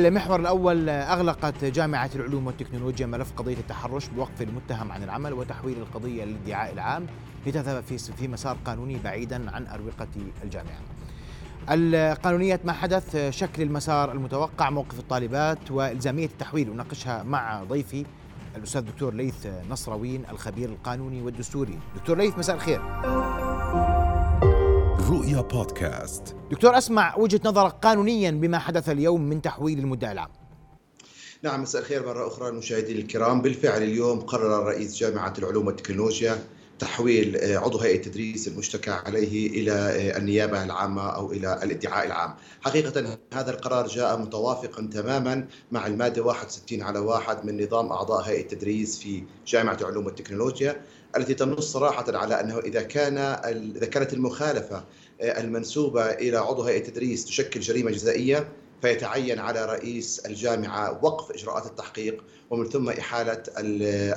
المحور الأول أغلقت جامعة العلوم والتكنولوجيا ملف قضية التحرش بوقف المتهم عن العمل وتحويل القضية للادعاء العام لتذهب في مسار قانوني بعيدا عن أروقة الجامعة. القانونية ما حدث شكل المسار المتوقع موقف الطالبات وإلزامية التحويل أناقشها مع ضيفي الأستاذ الدكتور ليث نصروين الخبير القانوني والدستوري دكتور ليث مساء الخير رؤيا بودكاست. دكتور أسمع وجهة نظرك قانونيا بما حدث اليوم من تحويل المدعي العام نعم مساء الخير. مرة أخرى المشاهدين الكرام. بالفعل اليوم قرر رئيس جامعة العلوم والتكنولوجيا تحويل آه، عضو هيئة التدريس المشتكى عليه إلى آه، النيابة العامة أو إلى الادعاء العام. حقيقة هذا القرار جاء متوافقا تماما مع المادة 61 على واحد من نظام أعضاء هيئة التدريس في جامعة العلوم والتكنولوجيا التي تنص صراحة على أنه إذا كان إذا كانت المخالفة المنسوبة إلى عضو هيئة التدريس تشكل جريمة جزائية فيتعين على رئيس الجامعة وقف إجراءات التحقيق ومن ثم إحالة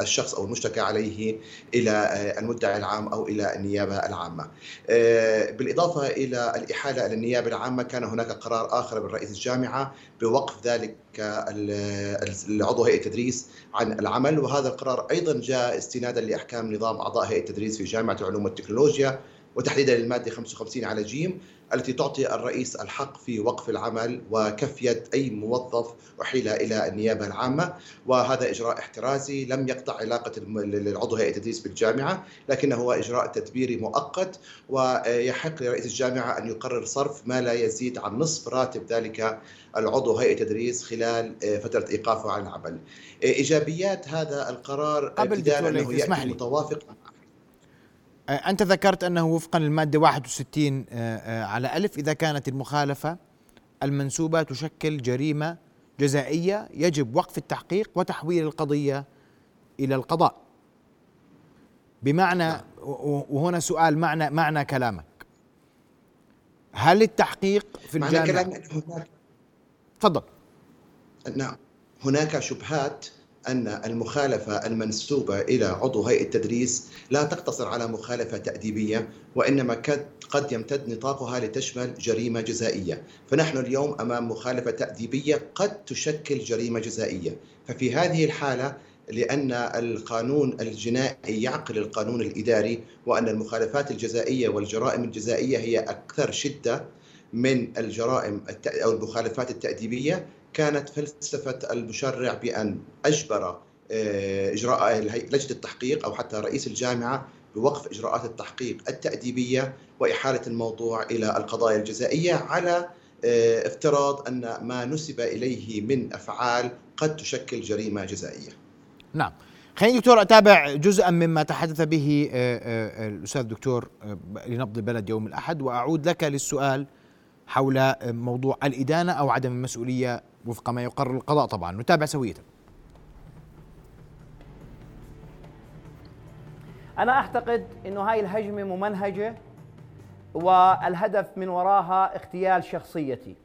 الشخص أو المشتكى عليه إلى المدعي العام أو إلى النيابة العامة. آه، بالإضافة إلى الإحالة إلى النيابة العامة كان هناك قرار آخر من رئيس الجامعة بوقف ذلك العضو هيئة التدريس عن العمل وهذا القرار أيضا جاء استنادا لأحكام نظام أعضاء هيئة التدريس في جامعة العلوم والتكنولوجيا وتحديدا الماده 55 على جيم التي تعطي الرئيس الحق في وقف العمل وكف يد أي موظف أحيل إلى النيابة العامة. وهذا إجراء احترازي لم يقطع علاقة العضو هيئة التدريس بالجامعة لكنه هو إجراء تدبيري مؤقت ويحق لرئيس الجامعة أن يقرر صرف ما لا يزيد عن نصف راتب ذلك العضو هيئة التدريس خلال فترة إيقافه عن العمل. إيجابيات هذا القرار قبل أنه يأتي متوافق آه، أنت ذكرت أنه وفقا للمادة 61 آه، آه، على ألف. إذا كانت المخالفة المنسوبة تشكل جريمة جزائية يجب وقف التحقيق وتحويل القضية إلى القضاء. بمعنى نعم. وهنا سؤال معنى معنى كلامك. هل التحقيق في الجامعة؟ معنى كلامي تفضل. نعم. هناك شبهات أن المخالفة المنسوبة إلى عضو هيئة التدريس لا تقتصر على مخالفة تأديبية وإنما قد يمتد نطاقها لتشمل جريمة جزائية. فنحن اليوم أمام مخالفة تأديبية قد تشكل جريمة جزائية. ففي هذه الحالة لأن القانون الجنائي يعقل القانون الإداري وأن المخالفات الجزائية والجرائم الجزائية هي أكثر شدة من الجرائم أو المخالفات التأديبية كانت فلسفة المشرع بأن أجبر آه، إجراء لجنة التحقيق أو حتى رئيس الجامعة بوقف إجراءات التحقيق التأديبية وإحالة الموضوع إلى القضايا الجزائية على آه، افتراض أن ما نسب إليه من أفعال قد تشكل جريمة جزائية. نعم. خليني دكتور أتابع جزءا مما تحدث به آه، الأستاذ الدكتور لنبض البلد يوم الأحد وأعود لك للسؤال حول موضوع الإدانة أو عدم المسؤولية وفق ما يقرر القضاء طبعا. نتابع سوية. أنا أعتقد أنه هاي الهجمة ممنهجة والهدف من وراها اغتيال شخصيتي.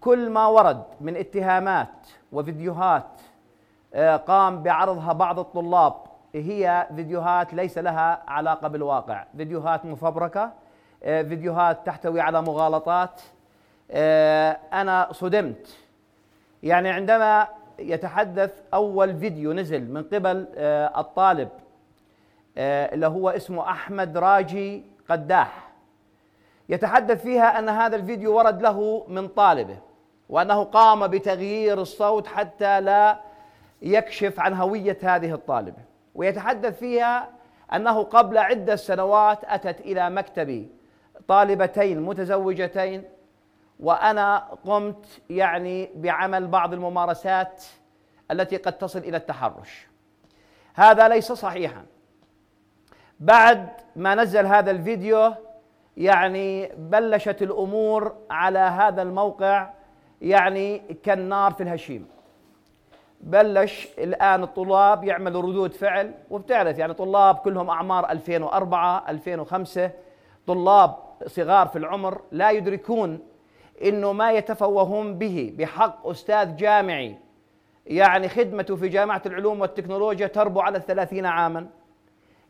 كل ما ورد من اتهامات وفيديوهات آه، قام بعرضها بعض الطلاب هي فيديوهات ليس لها علاقة بالواقع. فيديوهات مفبركة فيديوهات تحتوي على مغالطات. آه، أنا صدمت. يعني عندما يتحدث أول فيديو نزل من قبل آه، الطالب آه، اللي هو اسمه أحمد راجي قداح يتحدث فيها أن هذا الفيديو ورد له من طالبه وأنه قام بتغيير الصوت حتى لا يكشف عن هوية هذه الطالبة. ويتحدث فيها أنه قبل عدة سنوات أتت إلى مكتبي. طالبتين متزوجتين وأنا قمت يعني بعمل بعض الممارسات التي قد تصل إلى التحرش. هذا ليس صحيحا. بعد ما نزل هذا الفيديو يعني بلشت الأمور على هذا الموقع يعني كالنار في الهشيم. بلش الآن الطلاب يعملوا ردود فعل وبتعرف يعني طلاب كلهم أعمار 2004 2005 طلاب صغار في العمر لا يدركون إنه ما يتفوهون به بحق أستاذ جامعي. يعني خدمته في جامعة العلوم والتكنولوجيا تربو على الثلاثين عاما.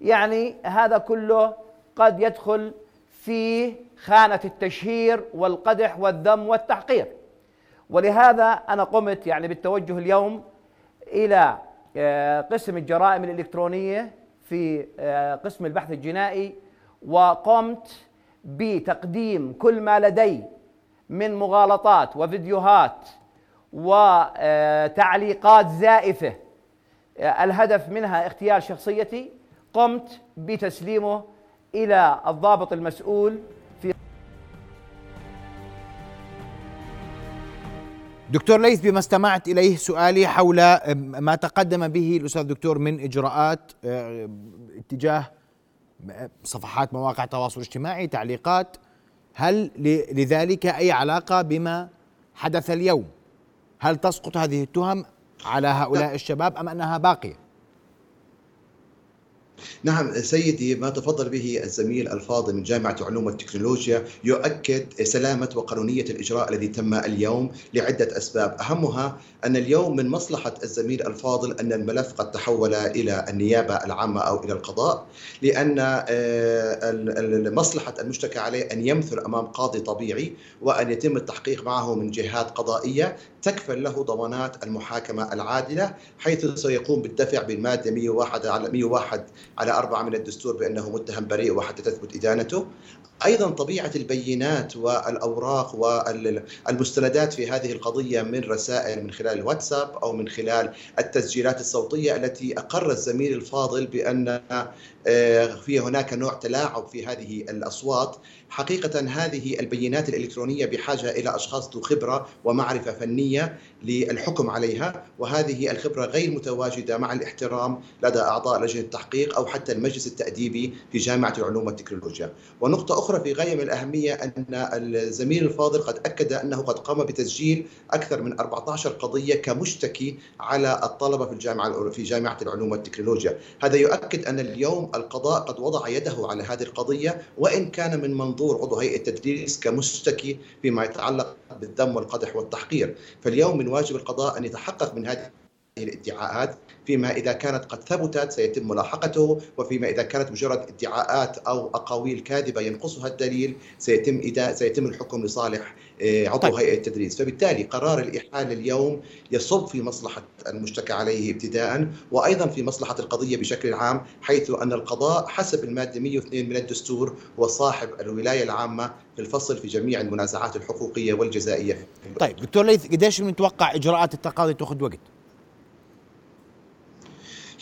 يعني هذا كله قد يدخل في خانة التشهير والقدح والذم والتحقير. ولهذا أنا قمت يعني بالتوجه اليوم إلى آه، قسم الجرائم الإلكترونية في آه، قسم البحث الجنائي وقمت بتقديم كل ما لدي من مغالطات وفيديوهات وتعليقات زائفة. الهدف منها اغتيال شخصيتي. قمت بتسليمه إلى الضابط المسؤول في دكتور ليث بما استمعت إليه سؤالي حول ما تقدم به الأستاذ الدكتور من إجراءات آه، اتجاه صفحات مواقع التواصل الاجتماعي تعليقات. هل لذلك أي علاقة بما حدث اليوم؟ هل تسقط هذه التهم على هؤلاء الشباب أم أنها باقية؟ نعم سيدي ما تفضل به الزميل الفاضل من جامعة علوم والتكنولوجيا يؤكد سلامة وقانونية الإجراء الذي تم اليوم لعدة أسباب. أهمها أن اليوم من مصلحة الزميل الفاضل أن الملف قد تحول إلى النيابة العامة أو إلى القضاء لأن آه، مصلحة المشتكى عليه أن يمثل أمام قاضي طبيعي وأن يتم التحقيق معه من جهات قضائية تكفل له ضمانات المحاكمة العادلة حيث سيقوم بالدفع بالمادة 101 على 101 على أربعة من الدستور بأنه متهم بريء وحتى تثبت إدانته. أيضا طبيعة البينات والأوراق والمستندات في هذه القضية من رسائل من خلال الواتساب أو من خلال التسجيلات الصوتية التي أقر الزميل الفاضل بأن آه، في هناك نوع تلاعب في هذه الأصوات. حقيقة هذه البينات الإلكترونية بحاجة إلى أشخاص ذو خبرة ومعرفة فنيه للحكم عليها وهذه الخبرة غير متواجدة مع الاحترام لدى أعضاء لجنة التحقيق أو حتى المجلس التأديبي في جامعة العلوم والتكنولوجيا. ونقطة أخرى في غاية من الأهمية أن الزميل الفاضل قد أكد أنه قد قام بتسجيل أكثر من 14 قضية كمشتكي على الطلبة في الجامعة في جامعة العلوم والتكنولوجيا. هذا يؤكد أن اليوم القضاء قد وضع يده على هذه القضية وإن كان من منظور عضو هيئة التدريس كمشتكي فيما يتعلق بالذم والقدح والتحقير. فاليوم من واجب القضاء أن يتحقق من هذه الادعاءات فيما إذا كانت قد ثبتت سيتم ملاحقته وفيما إذا كانت مجرد ادعاءات أو أقاويل كاذبة ينقصها الدليل سيتم إذا سيتم الحكم لصالح آه، عضو طيب. هيئة التدريس فبالتالي قرار الإحالة اليوم يصب في مصلحة المشتكى عليه ابتداء وأيضا في مصلحة القضية بشكل عام حيث أن القضاء حسب المادة 102 من الدستور هو صاحب الولاية العامة في الفصل في جميع المنازعات الحقوقية والجزائية طيب دكتور ليث قديش متوقع إجراءات التقاضي تأخذ وقت؟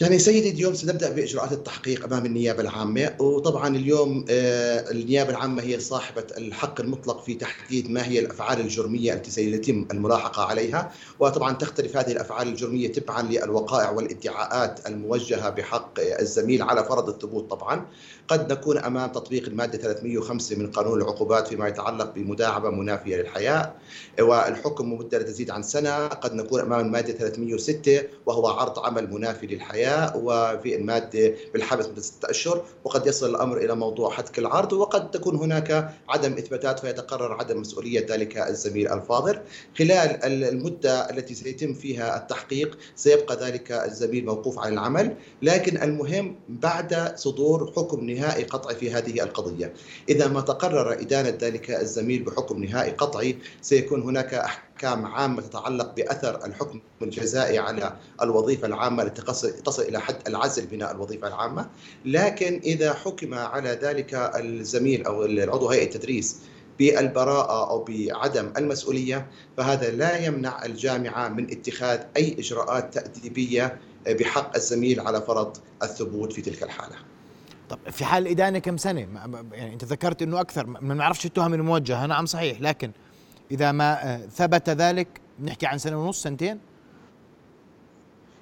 يعني سيدي اليوم سنبدا بإجراءات التحقيق أمام النيابة العامة. وطبعا اليوم آه، النيابة العامة هي صاحبة الحق المطلق في تحديد ما هي الأفعال الجرمية التي سيتم الملاحقة عليها. وطبعا تختلف هذه الأفعال الجرمية تبعا للوقائع والادعاءات الموجهة بحق الزميل على فرض الثبوت طبعا. قد نكون أمام تطبيق المادة 305 من قانون العقوبات فيما يتعلق بمداعبة منافية للحياة. والحكم مدة لا تزيد عن سنة. قد نكون أمام المادة 306 وهو عرض عمل منافي للحياه وفي المادة بالحبس مدة ستة أشهر وقد يصل الأمر إلى موضوع حتك العرض وقد تكون هناك عدم إثباتات فيتقرر عدم مسؤولية ذلك الزميل الفاضل. خلال المدة التي سيتم فيها التحقيق سيبقى ذلك الزميل موقوف عن العمل. لكن المهم بعد صدور حكم نهائي قطعي في هذه القضية. إذا ما تقرر إدانة ذلك الزميل بحكم نهائي قطعي سيكون هناك أحكام عامة تتعلق بأثر الحكم الجزائي على الوظيفة العامة التي تصل إلى حد العزل بناء الوظيفة العامة. لكن إذا حكم على ذلك الزميل أو العضو هيئة التدريس بالبراءة أو بعدم المسؤولية فهذا لا يمنع الجامعة من اتخاذ أي إجراءات تأديبية بحق الزميل على فرض الثبوت في تلك الحالة. طب في حال الإدانة كم سنة؟ يعني أنت ذكرت أنه أكثر ما نعرفش التهم الموجهة نعم صحيح؟ لكن إذا ما آه، ثبت ذلك نحكي عن سنة ونص سنتين؟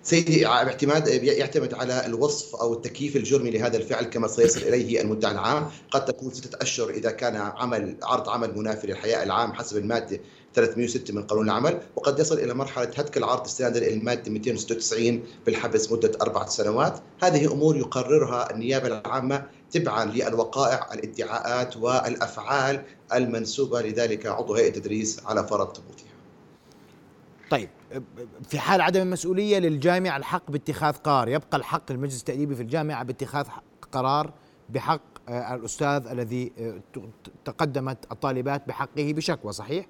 سيدي باعتماد يعتمد على الوصف أو التكييف الجرمي لهذا الفعل كما سيصل إليه المدعي العام، قد تكون ستة أشهر إذا كان عمل عرض عمل منافي للحياء العام حسب المادة 306 من قانون العمل وقد يصل إلى مرحلة هتك العرض استنادا إلى المادة 296 بالحبس مدة اربعه سنوات، هذه أمور يقررها النيابة العامة تبعا للوقائع الادعاءات والأفعال المنسوبة لذلك عضو هيئة التدريس على فرض ثبوتها. طيب في حال عدم المسؤولية للجامعه الحق باتخاذ قرار، يبقى الحق المجلس التأديبي في الجامعة باتخاذ قرار بحق آه، الأستاذ الذي آه، تقدمت الطالبات بحقه بشكوى صحيح؟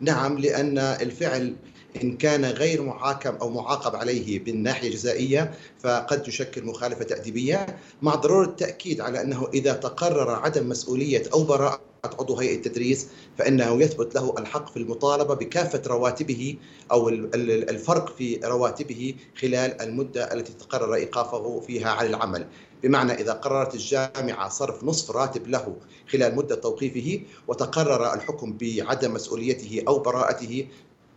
نعم لأن الفعل إن كان غير محاكم أو معاقب عليه بالناحية الجزائية فقد يشكل مخالفة تأديبية مع ضرورة التأكيد على أنه إذا تقرر عدم مسؤولية أو براءة عضو هيئة التدريس فإنه يثبت له الحق في المطالبة بكافة رواتبه أو الفرق في رواتبه خلال المدة التي تقرر إيقافه فيها عن العمل. بمعنى إذا قررت الجامعة صرف نصف راتب له خلال مدة توقيفه وتقرر الحكم بعدم مسؤوليته أو براءته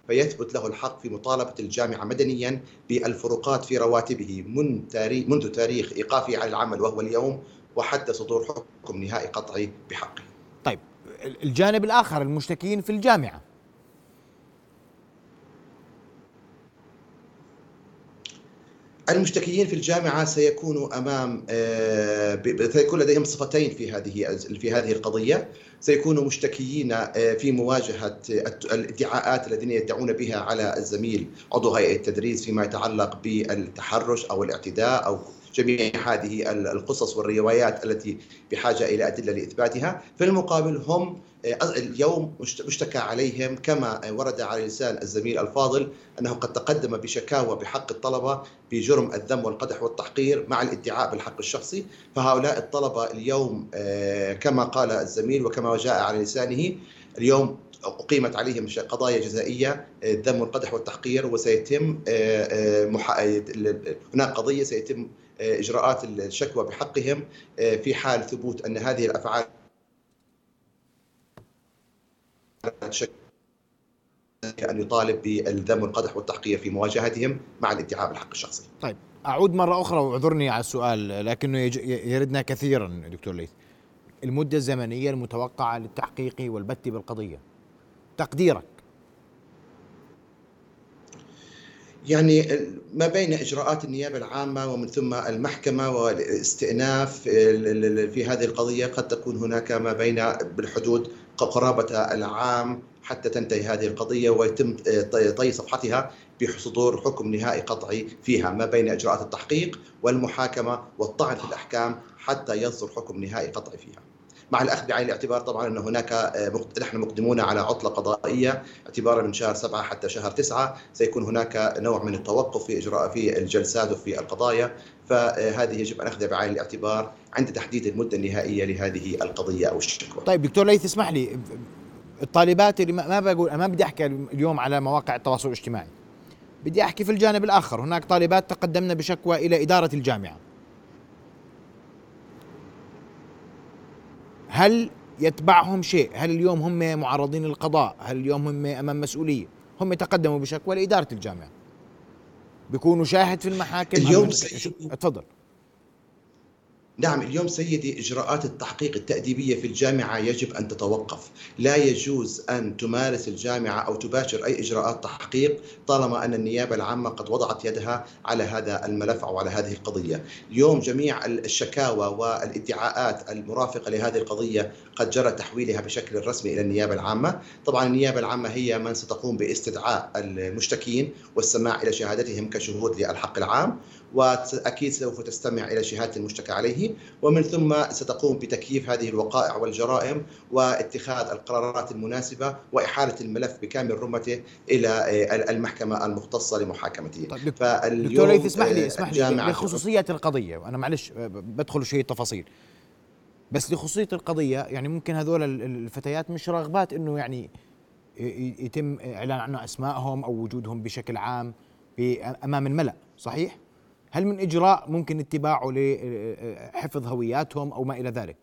فيثبت له الحق في مطالبة الجامعة مدنيا بالفروقات في رواتبه من تاريخ منذ تاريخ إيقافه عن العمل وهو اليوم وحتى صدور حكم نهائي قطعي بحقه. طيب الجانب الآخر المشتكين في الجامعة. المشتكيين في الجامعة سيكونوا أمام آه، سيكون لديهم صفتين في هذه في هذه القضية. سيكونوا مشتكيين آه، في مواجهة الادعاءات الذين يدعون بها على الزميل عضو هيئة التدريس فيما يتعلق بالتحرش أو الاعتداء أو جميع هذه القصص والروايات التي بحاجة إلى أدلة لإثباتها. في المقابل هم اليوم مشتكى عليهم كما ورد على لسان الزميل الفاضل أنه قد تقدم بشكاوى بحق الطلبة بجرم الذم والقدح والتحقير مع الادعاء بالحق الشخصي. فهؤلاء الطلبة اليوم آه، كما قال الزميل وكما جاء على لسانه اليوم أقيمت عليهم قضايا جزائية الذم والقدح والتحقير وسيتم آه، آه، هناك قضية سيتم إجراءات الشكوى بحقهم في حال ثبوت أن هذه الأفعال أن يطالب بالذم والقدح والتحقير في مواجهتهم مع الادعاء بالحق الشخصي. طيب أعود مرة أخرى واعذرني على السؤال لكنه يردنا كثيرا دكتور ليث. المدة الزمنية المتوقعة للتحقيق والبت بالقضية تقديرك يعني ما بين إجراءات النيابة العامة ومن ثم المحكمة والاستئناف في هذه القضية قد تكون هناك ما بين بالحدود قرابة العام حتى تنتهي هذه القضية ويتم طي صفحتها بصدور حكم نهائي قطعي فيها ما بين إجراءات التحقيق والمحاكمة والطعن في الأحكام حتى يصدر حكم نهائي قطعي فيها. مع الاخذ بعين الاعتبار طبعا أن هناك آه، نحن مقدمون على عطلة قضائية اعتبارا من شهر سبعة حتى شهر تسعة سيكون هناك نوع من التوقف في إجراء في الجلسات وفي القضايا فهذه يجب أن اخذها بعين الاعتبار عند تحديد المدة النهائية لهذه القضية أو الشكوى. طيب دكتور ليث اسمح لي الطالبات اللي ما بقول ما بدي أحكي اليوم على مواقع التواصل الاجتماعي. بدي أحكي في الجانب الآخر، هناك طالبات تقدمن بشكوى إلى إدارة الجامعة. هل يتبعهم شيء؟ هل اليوم هم معرضين للقضاء؟ هل اليوم هم أمام مسؤولية؟ هم تقدموا بشكوى لإدارة الجامعة. بيكونوا شاهد في المحاكم؟ اليوم تفضل. نعم اليوم سيدي إجراءات التحقيق التأديبية في الجامعة يجب أن تتوقف، لا يجوز أن تمارس الجامعة أو تباشر أي إجراءات تحقيق طالما أن النيابة العامة قد وضعت يدها على هذا الملف أو على هذه القضية، اليوم جميع الشكاوى والادعاءات المرافقة لهذه القضية قد جرى تحويلها بشكل رسمي إلى النيابة العامة، طبعا النيابة العامة هي من ستقوم باستدعاء المشتكين والسماع إلى شهادتهم كشهود للحق العام، وأكيد سوف تستمع إلى شهادة المشتكى عليه. ومن ثم ستقوم بتكييف هذه الوقائع والجرائم واتخاذ القرارات المناسبة وإحالة الملف بكامل رمته إلى المحكمة المختصة لمحاكمته. طيب دكتور ليث اسمح لي اسمح لي لخصوصيه القضية. وأنا معلش بدخل شيء تفاصيل. بس لخصوصية القضية يعني ممكن هذول الفتيات مش راغبات إنه يعني يتم إعلان عنه أسمائهم أو وجودهم بشكل عام أمام الملأ صحيح هل من إجراء ممكن اتباعه لحفظ هوياتهم أو ما إلى ذلك؟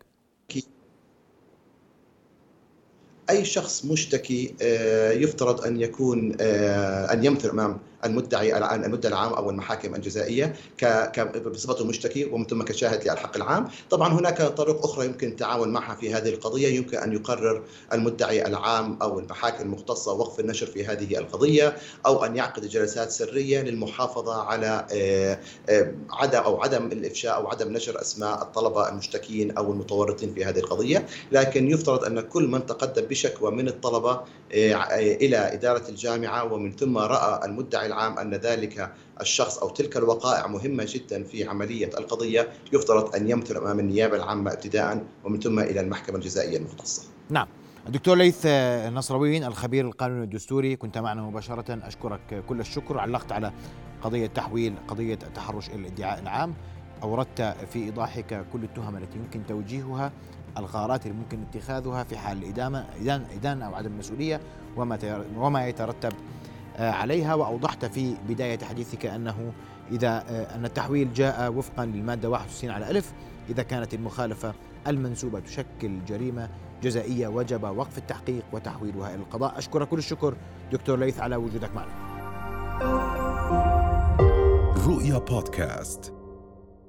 أي شخص مشتكي آه، يفترض أن يكون آه، أن يمثل أمام المدعي المدعي العام أو المحاكم الجزائية بصفته مشتكي ومن ثم كشاهد للحق العام، طبعا هناك طرق أخرى يمكن التعامل معها في هذه القضية، يمكن أن يقرر المدعي العام أو المحاكم المختصة وقف النشر في هذه القضية أو أن يعقد جلسات سرية للمحافظة على آه، آه، عدم أو عدم الإفشاء أو عدم نشر أسماء الطلبة المشتكين أو المتورطين في هذه القضية، لكن يفترض أن كل من تقدم بشكوى من الطلبة آه، إلى إدارة الجامعة ومن ثم رأى المدعي العام أن ذلك الشخص أو تلك الوقائع مهمة جدا في عملية القضية يفترض أن يمثل أمام النيابة العامة ابتداء ومن ثم إلى المحكمة الجزائية المختصة. نعم. الدكتور ليث نصروين الخبير القانوني الدستوري كنت معنا مباشرة. أشكرك كل الشكر. علقت على قضية تحويل قضية التحرش إلى الادعاء العام أوردت في إيضاحك كل التهم التي يمكن توجيهها القرارات اللي ممكن اتخاذها في حال الإدانة إدانة أو عدم المسؤولية وما وما يترتب عليها وأوضحت في بداية حديثك أنه إذا آه، أن التحويل جاء وفقا للمادة 61 على ألف إذا كانت المخالفة المنسوبة تشكل جريمة جزائية وجب وقف التحقيق وتحويلها إلى القضاء. أشكرك كل الشكر دكتور ليث على وجودك معنا. رؤيا بودكاست.